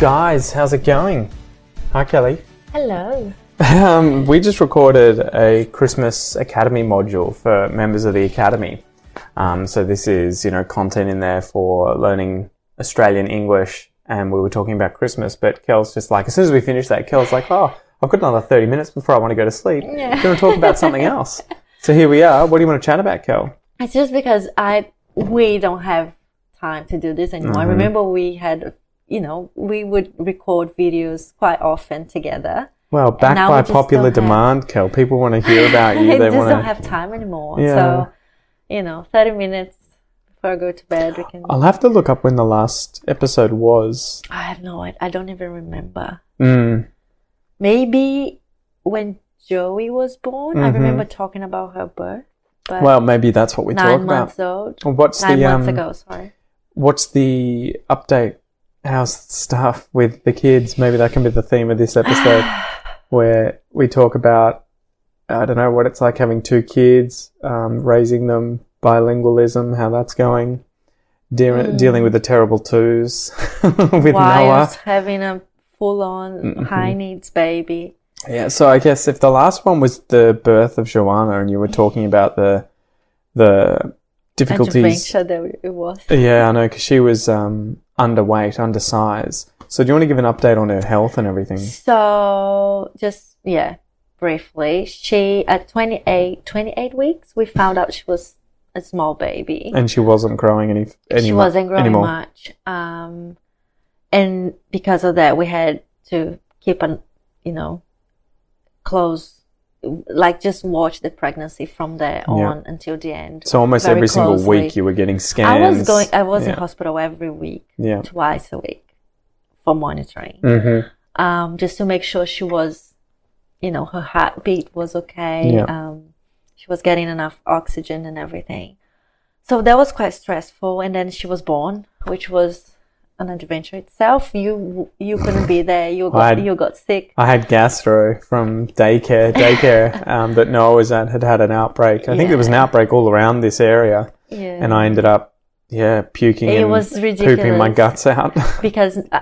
Guys, how's it going? Hi, Kelly. Hello. Um, we just recorded a Christmas Academy module for members of the Academy. Um, so this is, you know, content in there for learning Australian English, and we were talking about Christmas. But Kel's just like, as soon as we finished that, Kel's like, "Oh, I've got another thirty minutes before I want to go to sleep. Yeah. Do you want to talk about something else?" So here we are. What do you want to chat about, Kel? It's just because I we don't have time to do this anymore. I Mm-hmm. remember we had, you know, we would record videos quite often together. Well, back by popular don't have- demand, Kel. People want to hear about you. I They just want don't have time anymore. Yeah. So, you know, thirty minutes before I go to bed, we can. I'll have to look up when the last episode was. I have no idea. I don't even remember. Mm. Maybe when Joey was born, I Mhm. remember talking about her birth. But Well, maybe that's what we talk about. nine months old. What's Nine the months um, ago. Sorry. What's the update? How's stuff with the kids? Maybe that can be the theme of this episode, where we talk about I don't know what it's like having two kids, um, raising them, bilingualism, how that's going, de- dealing with the terrible twos with Noah. Having a full on Mhm. high needs baby. Yeah, so I guess if the last one was the birth of Joanna, and you were talking about the the difficulties. Adventure that it was. Yeah, I know because she was um, underweight, undersized. So do you want to give an update on her health and everything? So just yeah, briefly, she at 28, 28 weeks, we found out she was a small baby. And she wasn't growing any, any she wasn't growing anymore. much, um, and because of that, we had to keep an you know close, like just watch the pregnancy from there Yeah. on until the end. So almost very every single week you were getting scans. I was going. I was yeah. in hospital every week, Yeah. twice a week, for monitoring, Mm-hmm. um, just to make sure she was, you know, her heartbeat was okay. Yeah. Um, she was getting enough oxygen and everything. So that was quite stressful. And then she was born, which was an adventure itself. You you couldn't be there. You got I'd- you got sick. I had gastro from daycare. Daycare um, that Noah was at had had an outbreak. I think there was an outbreak all around this area, Yeah. and I ended up, yeah, puking It and was pooping my guts out. because uh,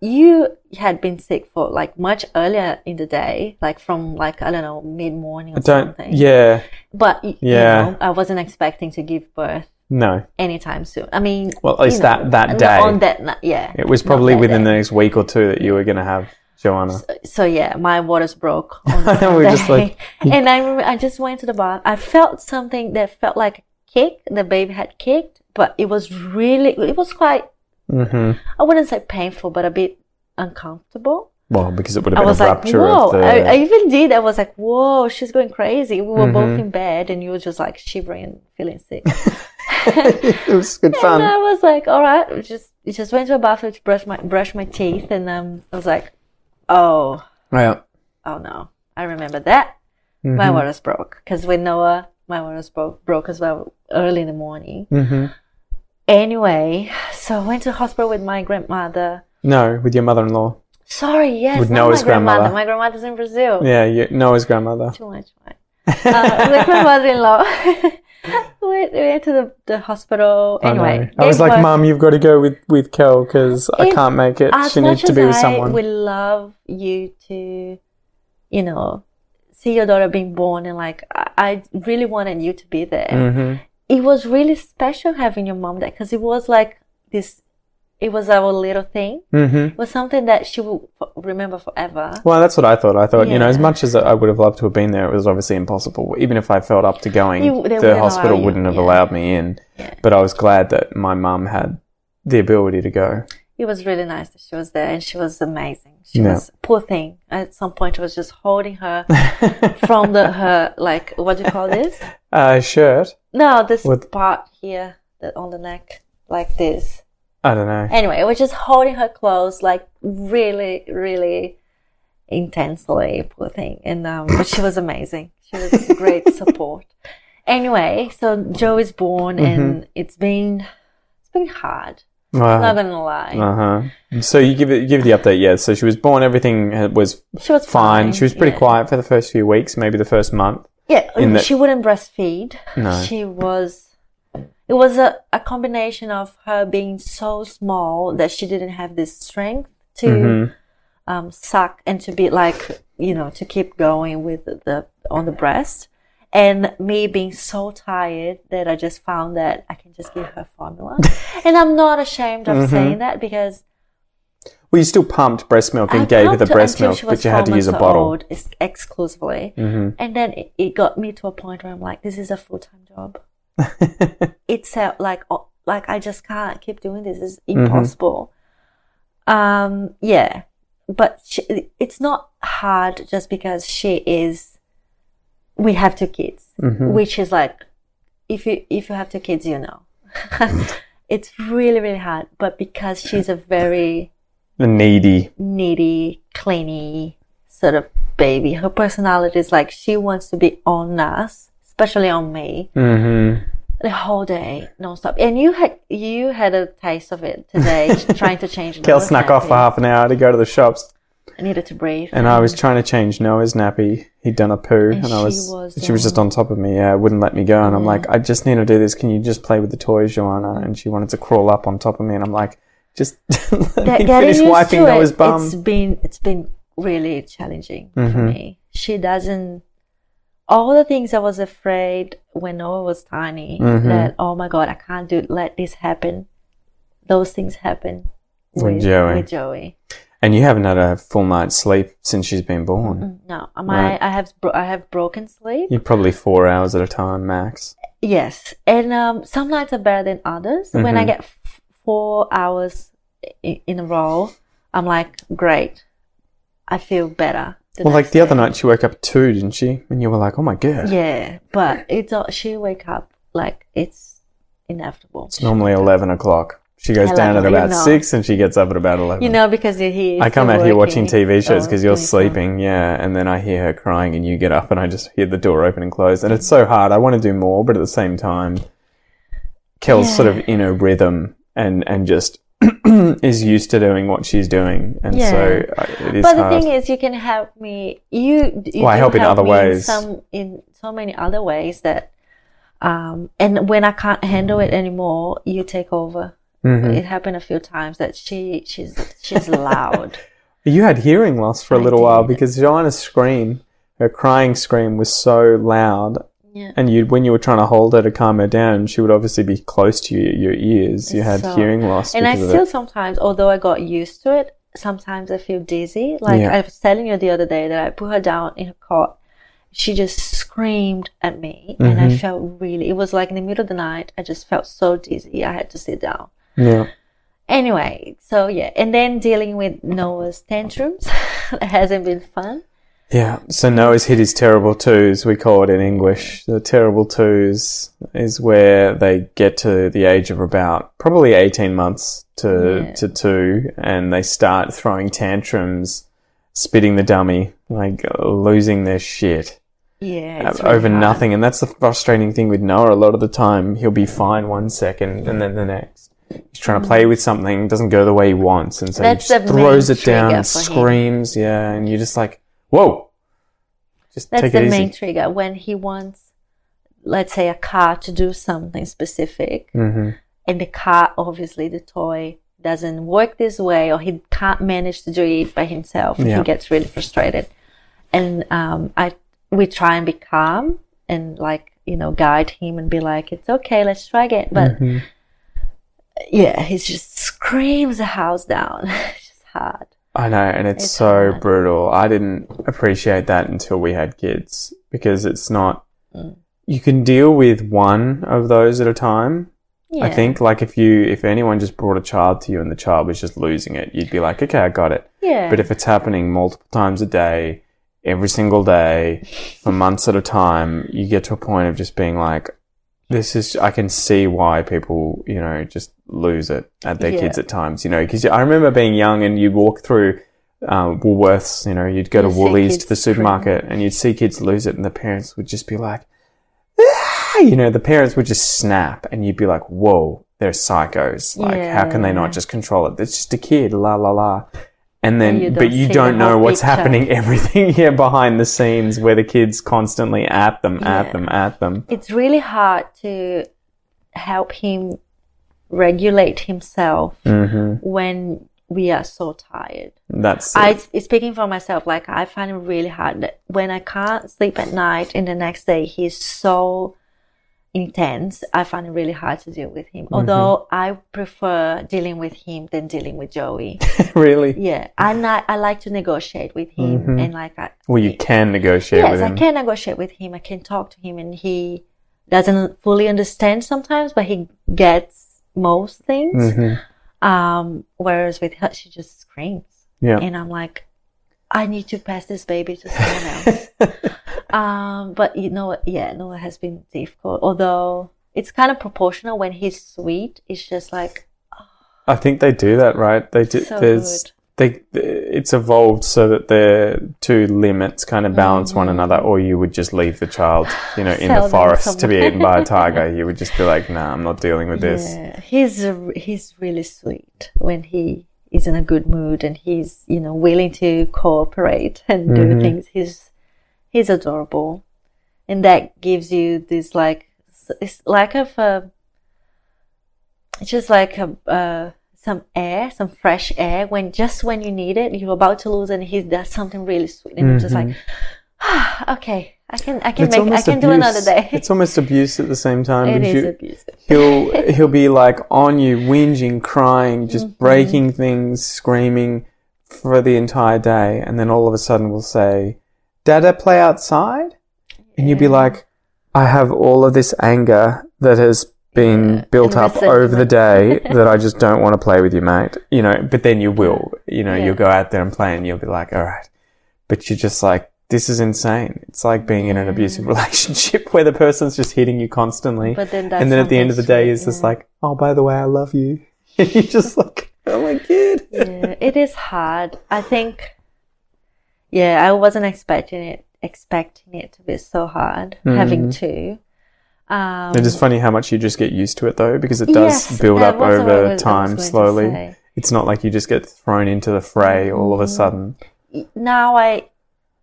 you had been sick for like much earlier in the day, like from like I don't know mid morning or I don't. something. Yeah. But Yeah. you know, I wasn't expecting to give birth No. anytime soon. I mean, Well, at least know, that- that day. on that night, yeah. It was probably within the next week or two that you were going to have Joanna. So yeah, my waters broke on We day, just like- and I I just went to the bath. I felt something that felt like a kick. The baby had kicked, but it was really, it was quite. hmm I wouldn't say painful, but a bit uncomfortable. Well, because it would have been a like, rupture whoa. of the. I, I even did. I was like, whoa, she's going crazy. We were both Mhm. in bed and you were just like shivering and feeling sick. it was good fun. And. I was like, all right, we just just went to a bathroom to brush my brush my teeth, and um, I was like, oh, yeah. oh no, I remember that my waters broke because with Noah, my waters broke broke as well early in the morning. hmm Anyway, so I went to the hospital with my grandmother. No, with your mother-in-law. Sorry, yes, With Noah's my grandmother. grandmother. My grandmother's in Brazil. Yeah, you, Noah's grandmother. Too much wine. uh, with my mother-in-law. we went, to the, the hospital. I. Anyway, I was like. Mum, you've got to go with with Kel because I can't make it. She needs to be with I someone. We love you to, you know, see your daughter being born and like I, I really wanted you to be there. hmm It was really special having your mom there because it was like this. It was our little thing. hmm It was something that she will remember forever. Well, that's what I thought. I thought, you know, as much as I would have loved to have been there, it was obviously impossible. Even if I felt up to going, You- the hospital wouldn't have yeah. allowed me in. Yeah. But I was glad that my mum had the ability to go. It was really nice that she was there and she was amazing. She Yeah. was poor thing. At some point, I was just holding her from the her like what do you call this? uh, shirt. No, this With- part here that on the neck, like this. I don't know. Anyway, was just holding her close, like really, really intensely, poor thing. And um, but she was amazing. She was great support. Anyway, so Joe is born, and it's been it's been hard. Not gonna lie, Uh huh. So you give it give the update, yeah. So she was born. Everything uh, was she was fine. fine. She was pretty yeah. quiet for the first few weeks, maybe the first month. Yeah, in that- she wouldn't breastfeed. No. She was. It was a, a combination of her being so small that she didn't have this strength to Mhm. um, suck and to be like you know to keep going with the, on the breast. And me being so tired that i just found that i can just give her formula. And i'm not ashamed of saying that because Well, you still pumped breast milk and I gave her the breast milk, but you had to use a bottle. exclusively. Hmm and then it, it got me to a point where i'm like this is a full-time job it felt like like I just can't keep doing this. It's Mm-hmm. impossible. Um, yeah, but she, it's not hard just because she is. We have two kids, Mhm. which is like, if you if you have two kids, you know, it's really really hard. But because she's a very The needy. needy, cleany sort of baby, her personality is like she wants to be on us, especially on me hmm the whole day nonstop. And you had you had a taste of it today, trying to change. Kel snuck off for half an hour to go to the shops, I needed to breathe. and I was trying to change Noah's nappy. He'd done a poo, and, And I was, was, she was just on top of me. Yeah, wouldn't let me go, and I'm like, I just need to do this. Can you just play with the toys, Joanna? And she wanted to crawl up on top of me, and I'm like, just let Get- me finish wiping Noah's it, bum. It's been it's been really challenging for Mhm. me. She doesn't. All the things I was afraid when Noah was tiny Mhm. that oh my god I can't do let this happen. Those things happen With Joey. With Joey. And you haven't had a full night's sleep since she's been born. No, my Right. I have I have broken sleep. You're probably four hours at a time max. Yes, and um, some nights are better than others. When I Mhm. get f- four hours i- in a row, I'm like, great, I feel better. Well, like the other night, she woke up at two, didn't she? And you were like, "Oh my god!" Yeah, but it's all, she wake up like it's inevitable. It's normally eleven o'clock. She goes down at about six, and she gets up at about eleven. You know, because you're here. I come out here watching TV shows because you're sleeping, yeah, and then I hear her crying, and you get up, and I just hear the door open and close, and it's so hard. I want to do more, but at the same time, Kel's sort of Yeah. in a rhythm and and just is used to doing what she's doing, and Yeah. so uh, it is But the hard. thing is, you can help me. You, you Well, I do help in other ways. some in so many other ways that, um, and when I can't handle it anymore, you take over. Mhm. It happened a few times that she she's she's loud. You had hearing loss for a little while because Joanna's scream, her crying scream, was so loud Yeah. And you, when you were trying to hold her to calm her down, she would obviously be close to your, your ears. You had So- hearing loss And I still sometimes, although I got used to it, sometimes I feel dizzy. Like Yeah. I was telling you the other day that I put her down in her cot. She just screamed at me, and I Mhm. felt really. It was like in the middle of the night. I just felt so dizzy. I had to sit down. Yeah. Anyway, so yeah, and then dealing with Noah's tantrums hasn't been fun. Yeah. So Noah's hit his terrible twos, we call it in English. The terrible twos is where they get to the age of about probably 18 months to, Yeah. to two and they start throwing tantrums, spitting the dummy, like losing their shit. Yeah, it's uh, really over hard. nothing. And that's the frustrating thing with Noah. A lot of the time, he'll be fine one second and then the next. He's trying to play with something, doesn't go the way he wants, and so Mm. That's he just throws it down, for him. screams, yeah, and you're just like, whoa, just That's take the main trigger when he wants, let's say, a car to do something specific, hmm and the car, obviously, the toy doesn't work this way, or he can't manage to do it by himself. Yeah. He gets really frustrated, and um, I we try and be calm and like you know guide him and be like, it's okay, let's try again. But Mhm. yeah, he just screams the house down. it's just hard. I know, and it's, It's so hard. brutal. I didn't appreciate that until we had kids because it's not. Mm. You can deal with one of those at a time. Yeah. I think, like if you, if anyone just brought a child to you and the child was just losing it, you'd be like, okay, I got it. Yeah. But if it's happening multiple times a day, every single day, for months at a time, you get to a point of just being like, this is, I can see why people, you know, just lose it at their Yeah. kids at times, you know, because I remember being young and you'd walk through, um, Woolworths, you know, you'd go to You'd Woolies to the supermarket and you'd see kids lose it and the parents would just be like, "Ah," you know, the parents would just snap and you'd be like, whoa, they're psychos. Like, how can they not just control it? It's just a kid, la la la. And then, you but you don't know what's picture. happening, everything here behind the scenes where the kid's constantly at them, at them, at them. it's really hard to help him regulate himself hmm when we are so tired. That's I speaking for myself, like I find it really hard that when I can't sleep at night and the next day he's so intense, I find it really hard to deal with him. Although I prefer dealing with him than dealing with Joey. really. yeah. I not, I like to negotiate with him and like I Well, you can negotiate Yes, I can negotiate with him. I can talk to him and he doesn't fully understand sometimes, but he gets most things. Mm-hmm. Um, whereas with her, she just screams. Yeah. And I'm like, I need to pass this baby to someone else. Um, but you know what? Yeah, no, it has been difficult. Although it's kind of proportional when he's sweet. It's just like, I think they do that, right? They do. So there's good. they. It's evolved so that the two limits kind of balance one another, or you would just leave the child, you know, in Mm-hmm. The forest to be eaten by a tiger. You would just be like, "Nah, I'm not dealing with this." yeah, he's a, he's really sweet when he is in a good mood and he's you know willing to cooperate and do Mhm. things. He's he's adorable, and that gives you this like it's like of a it's just like a uh, some air, some fresh air when just when you need it, you're about to lose, and he does something really sweet, and you're just like, ah, okay, I can I can It's make I can do another day. It's almost abuse at the same time. It is you- abusive. he'll he'll be like on you, whinging, crying, just Mm-hmm. breaking things, screaming for the entire day, and then all of a sudden we'll say, "Dada, play outside," and you'd be like, "I have all of this anger that has been built up over the day that I just don't want to play with you, mate." You know, but then you will. You know, Yeah. you'll go out there and play, and you'll be like, "All right," but you're just like. This is insane. It's like being in an abusive relationship where the person's just hitting you constantly But then that's and then at the end of the day, it's just like, oh, by the way, I love you. And you're just like, oh my god. yeah, it is hard. I think, yeah, I wasn't expecting it, expecting it to be so hard having two. Um, It is funny how much you just get used to it though, because it does yes, build up was what I over was- time slowly. It's not like you just get thrown into the fray all of a sudden. Now I,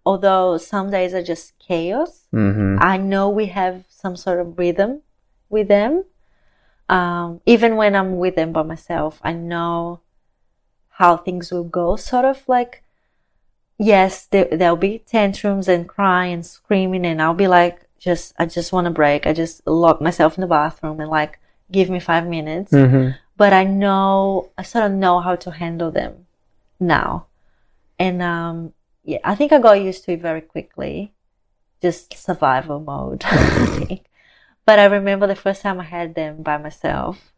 although some days are just chaos, hmm I know we have some sort of rhythm with them. Um, even when I'm with them by myself, I know how things will go. Sort of like, yes, there, there'll be tantrums and crying and screaming, and I'll be like, just, I just want a break. I just lock myself in the bathroom and like, give me five minutes. hmm But I know, I sort of know how to handle them now. And, um, yeah, I think I got used to it very quickly. Just survival mode, I think. But I remember the first time I had them by myself.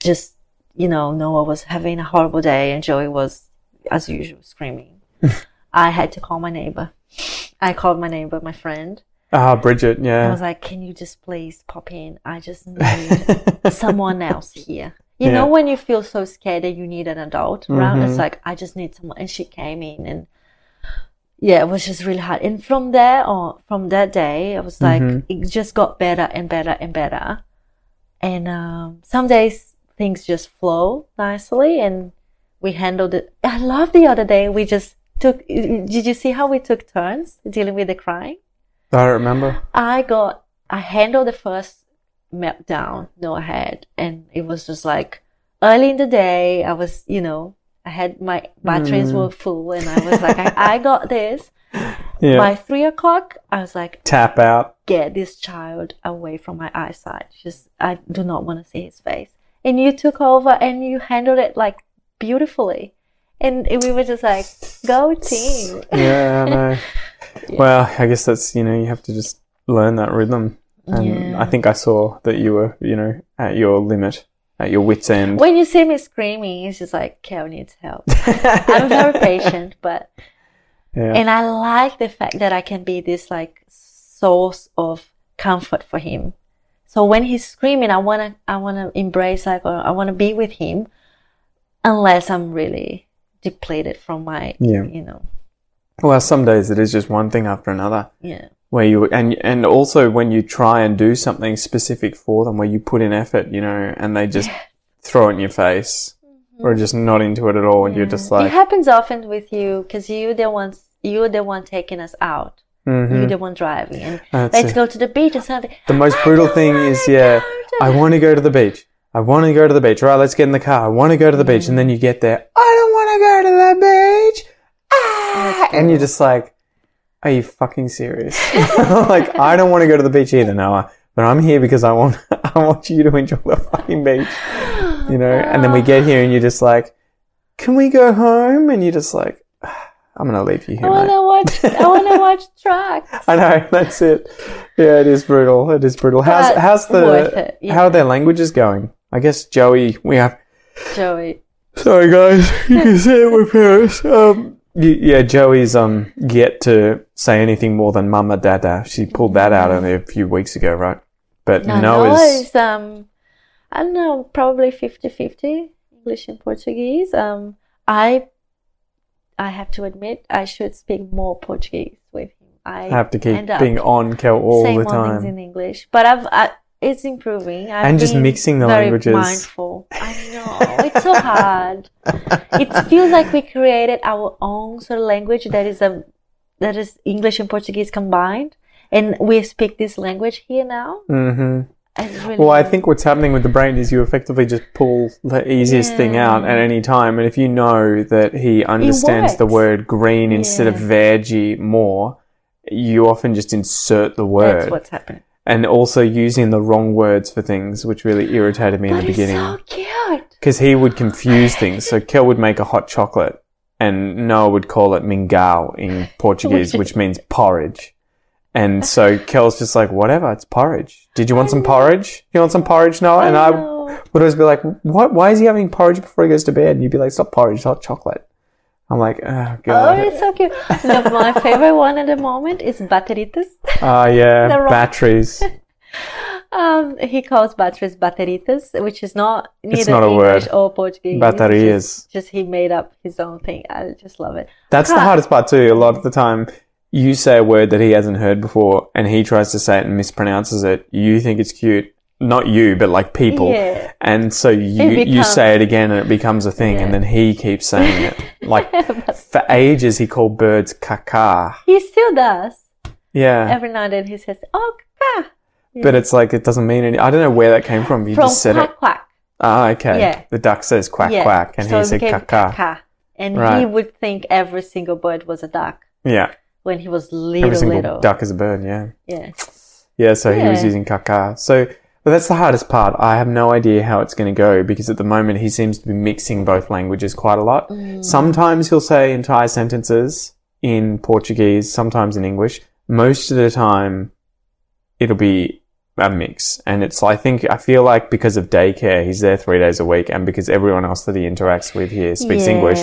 Just, you know, Noah was having a horrible day and Joey was, as usual, screaming. I had to call my neighbor. I called my neighbor, my friend. Ah, Bridget, yeah. I was like, can you just please pop in? I just need someone else here. You Yeah. know, when you feel so scared that you need an adult around, Mhm. it's like, I just need someone. And she came in and yeah, it was just really hard. And from there on, from that day, I was like, Mhm. it just got better and better and better. And um, some days things just flow nicely and we handled it. I love the other day we just took, did you see how we took turns dealing with the crying? I remember. I got, I handled the first meltdown no I had, and it was just like early in the day. I was, you know, I had my batteries Mm. were full, and I was like, I, I got this. Yeah. By three o'clock, I was like, Tap out. get this child away from my eyesight. Just, I do not want to see his face. And you took over and you handled it like beautifully. And we were just like, go team. Yeah, I know. Well, I guess that's, you know, you have to just learn that rhythm. And Yeah. I think I saw that you were, you know, at your limit, at your wit's end. When you see me screaming, it's just like, Kel needs help. I'm very patient, but yeah. and I like the fact that I can be this like source of comfort for him. So when he's screaming, I wanna I wanna embrace like or I wanna be with him, unless I'm really depleted from my Yeah. you know Well, some days it is just one thing after another. yeah Where you and and also when you try and do something specific for them, where you put in effort, you know, and they just throw it in your face, or just not into it at all, and you're just like. it happens often with you because you're the ones you're the one taking us out. mhm. You're the one driving and That's let's it. go to the beach or something. The most brutal thing is, yeah, I want to go to the beach. I want to go to the beach. All right, let's get in the car. I want to go to the beach. And then you get there. I don't want to go to the beach. Ah! And you're just like, are you fucking serious? like, I don't want to go to the beach either, Noah. But I'm here because I want, I want you to enjoy the fucking beach. You know? And then we get here and you're just like, can we go home? And you're just like, "Ah, I'm going to leave you here, I want to watch. I want to watch tracks. I know that's it. Yeah, it is brutal. It is brutal. How's But how's the it, yeah. how are their languages going? I guess Joey. We have. Joey. Sorry, guys. You can say it with Paris. Um, yeah, Joey's um yet to say anything more than "mama, dada." She pulled that out only a few weeks ago, right? But No, Noah's Noah is um, I don't know, probably 50-50 English and Portuguese. Um, I, I have to admit, I should speak more Portuguese with him. I have to keep being on Kel all the more things time. in English, but I've I, it's improving. I've And just mixing the very languages. Mindful. I know it's so hard. it feels like we created our own sort of language that is a that is English and Portuguese combined, and we speak this language here now. Mm-hmm. Really Well, I think what's happening with the brain is you effectively just pull the easiest thing out at any time. And if you know that he understands the word green instead of Yeah. veggie more, you often just insert the word. that's what's happening. And also using the wrong words for things, which really irritated me in But the beginning. so cute. Because he would confuse things. So Kel would make a hot chocolate and Noah would call it mingau in Portuguese, which means porridge. And so Kel's just like, whatever, it's porridge. Did you want some porridge? You want some porridge, Noah? And I know. would always be like, what? Why is he having porridge before he goes to bed? And you'd be like, stop porridge, it's hot chocolate. I'm like, oh, god. Oh, it's so cute. No, my favorite one at the moment is bateritas. Ah, yeah, batteries. Um, he calls batteries bateritas, which is not neither not a English word. or Portuguese. Baterias. Just, just he made up his own thing. I just love it. That's the hardest part too. A lot of the time, you say a word that he hasn't heard before, and he tries to say it and mispronounces it. You think it's cute, not you, but like people, Yeah. and so you It you say it again, and it becomes a thing, and then he keeps saying it. Like for ages, he called birds caca. He still does. Yeah, Every now and then he says, "Oh, caca." but it's like it doesn't mean any. I don't know where that came from. You From just said quack it. quack. Ah, okay. Yeah. The duck says quack yeah. quack, and so he said caca. caca. And he would think every single bird was a duck Yeah, when he was little, every single little. duck is a bird. Yeah. Yeah. Yeah, so he was using caca. So, but that's the hardest part. I have no idea how it's going to go because at the moment he seems to be mixing both languages quite a lot. Mm. Sometimes he'll say entire sentences in Portuguese, sometimes in English. Most of the time, it'll be a mix. And it's, I think, I feel like because of daycare, he's there three days a week, and because everyone else that he interacts with here speaks English,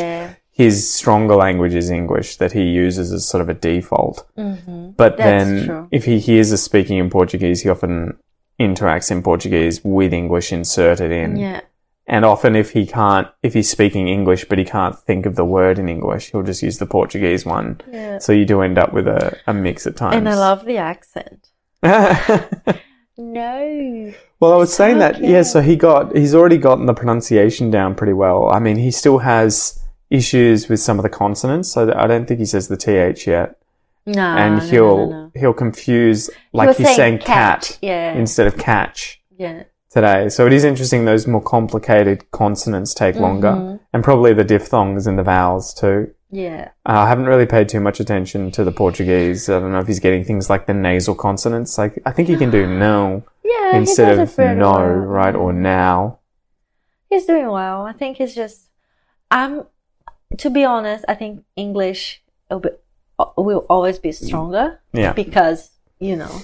his stronger language is English that he uses as sort of a default. hmm But That's then, true. if he hears us speaking in Portuguese, he often interacts in Portuguese with English inserted in. Yeah. And often, if he can't, if he's speaking English but he can't think of the word in English, he'll just use the Portuguese one. Yeah. So you do end up with a, a mix at times. And I love the accent. No. Well, I was saying that, yeah. So he got, he's already gotten the pronunciation down pretty well. I mean, he still has issues with some of the consonants, so I don't think he says the th yet. No. and he'll no, no. he'll confuse like he's saying, cat, cat. Yeah. instead of catch yeah. today. So it is interesting those more complicated consonants take longer, Mhm. and probably the diphthongs and the vowels too. Yeah. Uh, I haven't really paid too much attention to the Portuguese. I don't know if he's getting things like the nasal consonants. Like I think he can do no Yeah. instead of no, well. right, or now. He's doing well. I think he's just. I'm. To be honest, I think English will, always be stronger Yeah. because you know.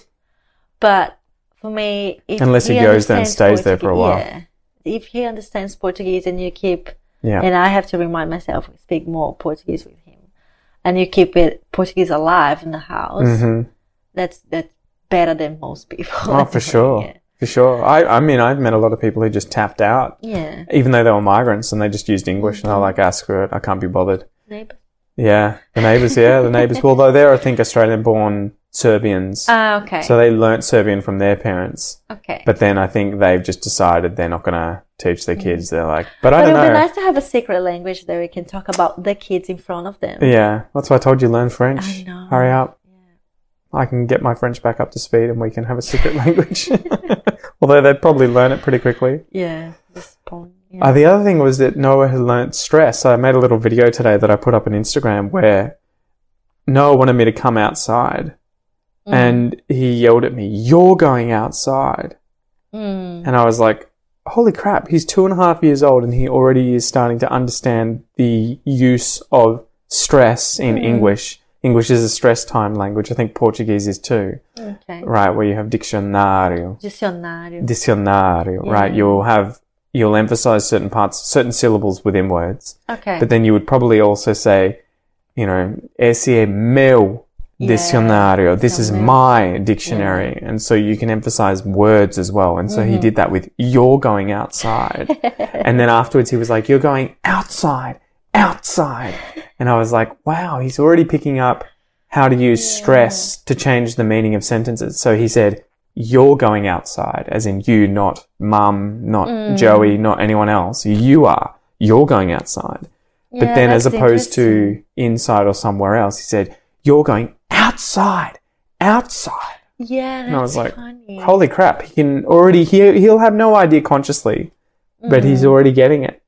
But for me, if Unless he goes there and stays there for a while. Yeah. if he understands Portuguese and you keep, Yeah. and I have to remind myself speak more Portuguese with him, and you keep it Portuguese alive in the house, hmm that's that's better than most people. Oh, for sure, Yeah. for sure. I I mean, I've met a lot of people who just tapped out. yeah. even though they were migrants and they just used English and they're like, ah, screw it, I can't be bothered. Neighbor. Yeah, the neighbours, yeah, the neighbours. Well, though they're, I think, Australian born Serbians. Ah, okay. So they learnt Serbian from their parents. okay. But then I think they've just decided they're not going to teach their kids. They're like, but I But it don't would be know. nice to have a secret language that we can talk about the kids in front of them. Yeah, that's why I told you learn French. I know. Hurry up. I can get my French back up to speed and we can have a secret language. Although they'd probably learn it pretty quickly. Yeah. Yeah. Uh, the other thing was that Noah had learnt stress. I made a little video today that I put up on Instagram where Noah wanted me to come outside Mm. and he yelled at me, You're going outside. Mm. And I was like, Holy crap, he's two and a half years old and he already is starting to understand the use of stress in Mm. English. English is a stress time language. I think Portuguese is too, Okay. right? Where you have dicionário. Dicionário. Dicionário, right? You'll have, you'll emphasize certain parts, certain syllables within words. Okay. But then you would probably also say, you know, esse é meu Yeah, dicionário. This is esse é meu. my dictionary. And so you can emphasize words as well. And so he Mm-hmm. did that with you're going outside. and then afterwards he was like, you're going outside, outside. And I was like, wow, he's already picking up how to use stress to change the meaning of sentences. So he said, you're going outside, as in you, not mum, not Mm. Joey, not anyone else. You are. You're going outside. But Yeah, then, as opposed to inside or somewhere else, he said, You're going outside, outside. Yeah, that's I was like, funny. Holy crap, he can already, he, he'll have no idea consciously, but Mm. he's already getting it.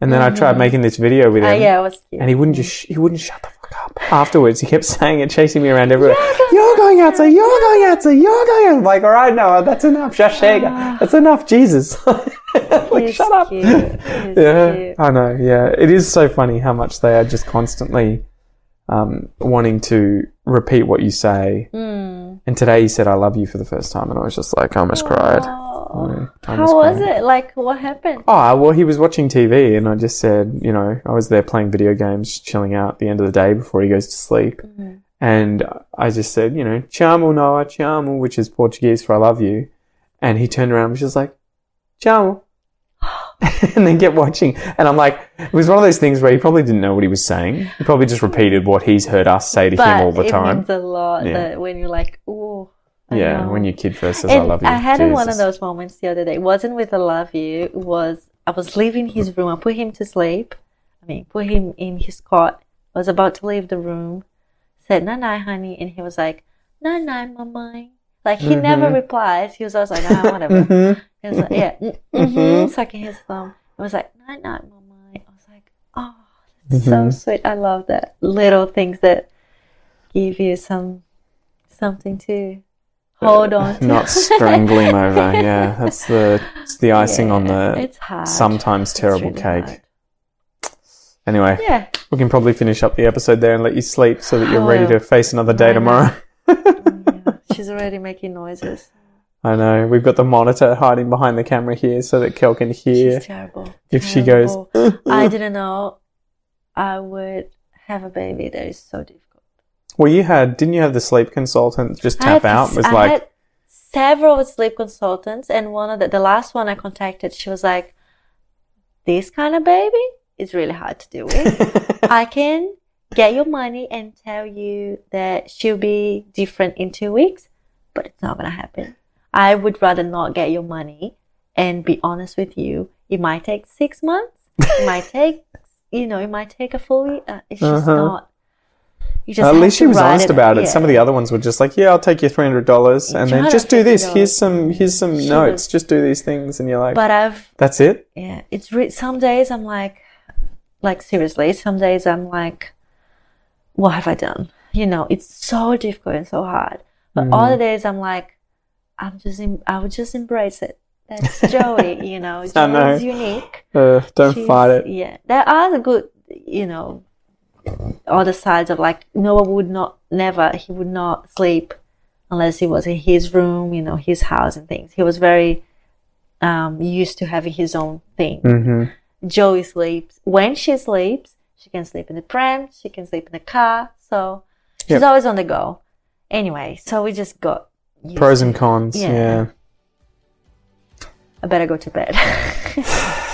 And then I tried making this video with Ah, him, yeah, it was cute. and he wouldn't just, he wouldn't shut the fuck up. Afterwards, he kept saying it, chasing me around everywhere. you're going outside, you're going outside, you're going outside. I'm like, all right, Noah, that's enough. Shashega. That's enough, Jesus. like, Ah. Shut up. cute. Yeah, cute. I know. Yeah, it is so funny how much they are just constantly um, wanting to repeat what you say. Mm. And today he said, "I love you" for the first time, and I was just like, I almost cried. Oh. How was it? Like, what happened? Oh, well, he was watching TV, and I just said, you know, I was there playing video games, chilling out at the end of the day before he goes to sleep. Mm-hmm. And I just said, you know, Chamo Noah, Chamo, which is Portuguese for I love you. And he turned around and was just like, Chamo. and then kept watching. And I'm like, it was one of those things where he probably didn't know what he was saying. He probably just repeated what he's heard us say to But him all the it time. means a lot Yeah. that when you're like, ooh. I Yeah, know. when your kid first says, I love you. I had one of those moments the other day. It wasn't with I love you. It was I was leaving his room. I put him to sleep. I mean, put him in his cot. I was about to leave the room. Said "Night night, honey," and he was like, "Night night, mama." Like he never Mm-hmm. replies. He was always like, "Ah, whatever." Mhm. He was like, "Yeah," mm, mm-hmm, sucking his thumb. It was like, "Night night, mama." I was like, "Oh, that's so Mm-hmm. sweet." I love that little things that give you some something to hold on. Not strangle him over. Yeah, that's the it's the icing on the sometimes terrible really cake. hard. Anyway, Yeah. we can probably finish up the episode there and let you sleep so that you're I ready to face another day I tomorrow. yeah. She's already making noises. I know. We've got the monitor hiding behind the camera here so that Kel can hear. She's terrible. If she goes, I didn't know I would have a baby. That is so difficult. Well, you had, didn't you have the sleep consultant just tap out? this- Was I like, had several sleep consultants, and one of the the last one I contacted, she was like, "This kind of baby is really hard to deal with. I can get your money and tell you that she'll be different in two weeks, but it's not gonna happen. I would rather not get your money and be honest with you. It might take six months. It might take, you know, it might take a full year. Uh, it's just Uh-huh. not. You just at least she was honest about it. yeah. Some of the other ones were just like, "Yeah, I'll take your three hundred dollars, and then just do this. Here's some, here's some notes. Just do these things." And you're like, But I've "That's it." yeah, it's re- some days I'm like, like seriously, some days I'm like, what have I done? You know, it's so difficult and so hard. But Mm-hmm. other days I'm like, I'm just, em- I would just embrace it. That's Joey, you know, I know. Unique. Uh, don't She's- fight it. Yeah, there are the good, you know, other sides of like Noah would not, never, he would not sleep unless he was in his room, you know, his house and things. He was very um, used to having his own thing. hmm Joey sleeps. When she sleeps, she can sleep in the pram, she can sleep in the car. So she's Yep. always on the go. Anyway, so we just got Pros and cons. Yeah. yeah. I better go to bed.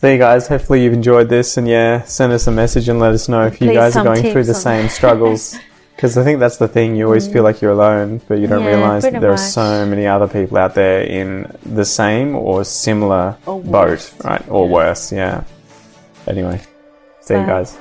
There you guys. Hopefully you've enjoyed this, and yeah, send us a message and let us know if you guys are going through the same struggles. Because I think that's the thing. You always feel like you're alone, but you don't Yeah, realize that there are so many other people out there in the same or similar Or boat, right? Or worse. Yeah. Anyway, see you guys.